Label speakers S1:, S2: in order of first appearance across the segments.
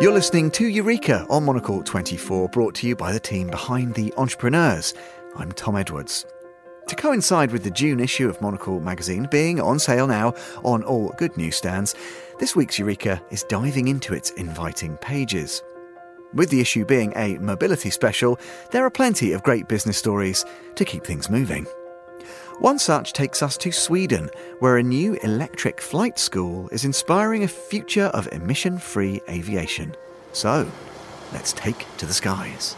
S1: You're listening to Eureka on Monocle 24, brought to you by the team behind the entrepreneurs. I'm Tom Edwards. To coincide with the June issue of Monocle magazine being on sale now on all good newsstands, this week's Eureka is diving into its inviting pages. With the issue being a mobility special, there are plenty of great business stories to keep things moving. One such takes us to Sweden, where a new electric flight school is inspiring a future of emission free aviation. So, let's take to the skies.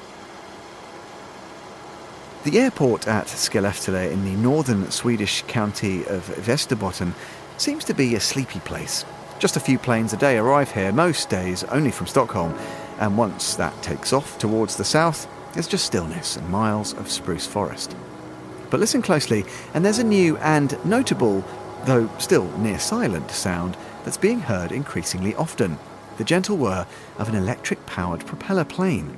S1: The airport at Skellefteå in the northern Swedish county of Västerbotten seems to be a sleepy place. Just a few planes a day arrive here, most days only from Stockholm, and once that takes off towards the south, there's just stillness and miles of spruce forest. But listen closely, and there's a new and notable, though still near silent, sound that's being heard increasingly often the gentle whir of an electric powered propeller plane.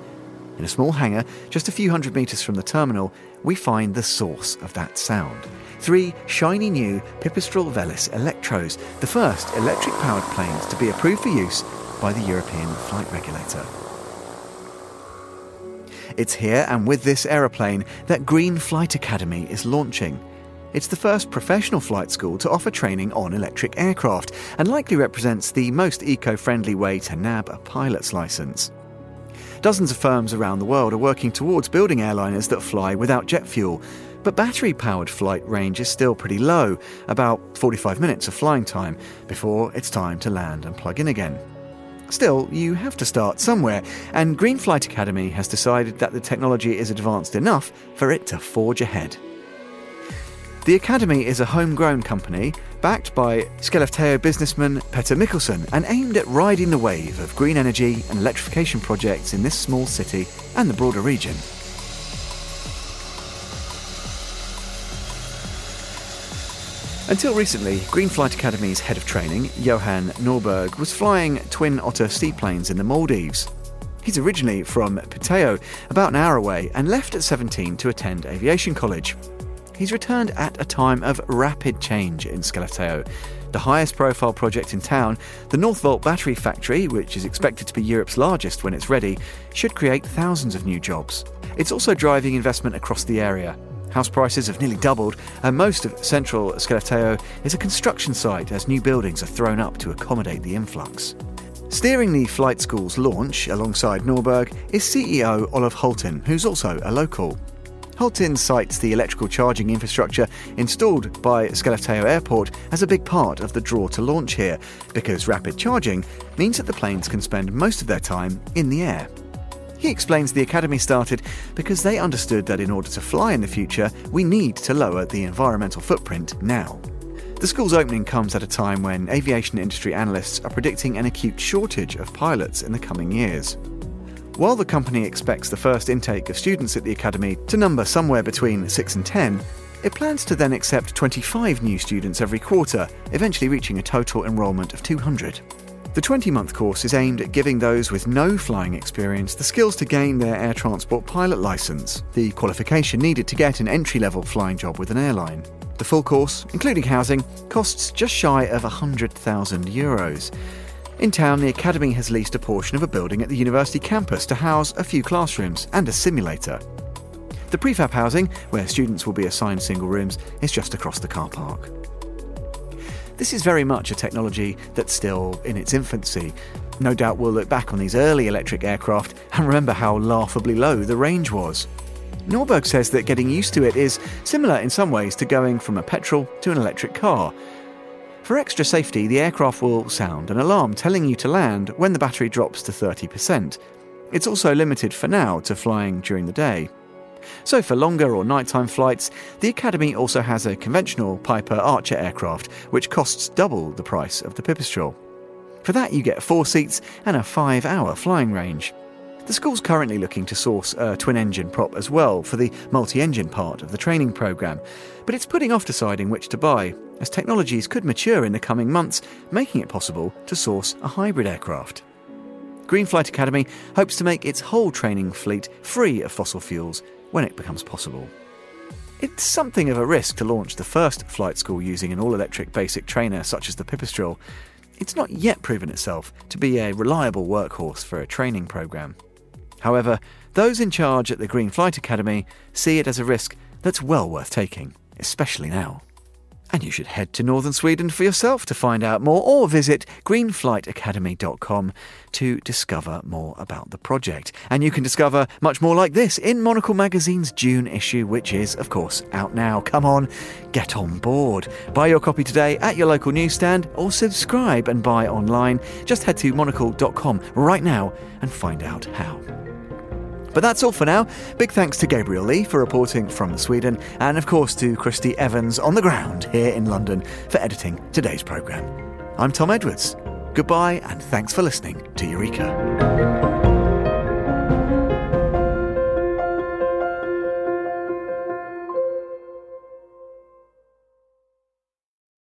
S1: In a small hangar, just a few hundred metres from the terminal, we find the source of that sound. Three shiny new Pipistrel Velis Electros, the first electric powered planes to be approved for use by the European Flight Regulator. It's here and with this aeroplane that Green Flight Academy is launching. It's the first professional flight school to offer training on electric aircraft and likely represents the most eco friendly way to nab a pilot's license. Dozens of firms around the world are working towards building airliners that fly without jet fuel, but battery powered flight range is still pretty low, about 45 minutes of flying time, before it's time to land and plug in again. Still, you have to start somewhere, and Green Flight Academy has decided that the technology is advanced enough for it to forge ahead. The Academy is a homegrown company backed by Skellefteå businessman Petter Mikkelsen and aimed at riding the wave of green energy and electrification projects in this small city and the broader region. Until recently, Green Flight Academy's head of training, Johan Norberg, was flying twin otter seaplanes in the Maldives. He's originally from Piteå, about an hour away, and left at 17 to attend aviation college. He's returned at a time of rapid change in Skellefteå. The highest profile project in town, the Northvolt battery factory, which is expected to be Europe's largest when it's ready, should create thousands of new jobs. It's also driving investment across the area. House prices have nearly doubled, and most of central Skellefteå is a construction site as new buildings are thrown up to accommodate the influx. Steering the flight school's launch alongside Norberg is CEO Olaf Holtin, who's also a local. Holtin cites the electrical charging infrastructure installed by Skellefteå Airport as a big part of the draw to launch here, because rapid charging means that the planes can spend most of their time in the air. He explains the Academy started because they understood that in order to fly in the future, we need to lower the environmental footprint now. The school's opening comes at a time when aviation industry analysts are predicting an acute shortage of pilots in the coming years. While the company expects the first intake of students at the Academy to number somewhere between 6 and 10, it plans to then accept 25 new students every quarter, eventually reaching a total enrolment of 200. The 20 month course is aimed at giving those with no flying experience the skills to gain their air transport pilot license, the qualification needed to get an entry level flying job with an airline. The full course, including housing, costs just shy of 100,000 euros. In town, the Academy has leased a portion of a building at the university campus to house a few classrooms and a simulator. The prefab housing, where students will be assigned single rooms, is just across the car park. This is very much a technology that's still in its infancy. No doubt we'll look back on these early electric aircraft and remember how laughably low the range was. Norberg says that getting used to it is similar in some ways to going from a petrol to an electric car. For extra safety, the aircraft will sound an alarm telling you to land when the battery drops to 30%. It's also limited for now to flying during the day. So, for longer or nighttime flights, the Academy also has a conventional Piper Archer aircraft, which costs double the price of the Pipistrel. For that, you get four seats and a five hour flying range. The school's currently looking to source a twin engine prop as well for the multi engine part of the training programme, but it's putting off deciding which to buy, as technologies could mature in the coming months, making it possible to source a hybrid aircraft. Green Flight Academy hopes to make its whole training fleet free of fossil fuels when it becomes possible. It's something of a risk to launch the first flight school using an all electric basic trainer such as the Pipistrel. it's not yet proven itself to be a reliable workhorse for a training programme. However, those in charge at the Green Flight Academy see it as a risk that's well worth taking, especially now. And you should head to northern Sweden for yourself to find out more or visit greenflightacademy.com to discover more about the project. And you can discover much more like this in Monocle Magazine's June issue, which is, of course, out now. Come on, get on board. Buy your copy today at your local newsstand or subscribe and buy online. Just head to monocle.com right now and find out how. But that's all for now. Big thanks to Gabriel Leigh for reporting from Sweden, and of course to Christy Evans on the ground here in London for editing today's programme. I'm Tom Edwards. Goodbye, and thanks for listening to Eureka.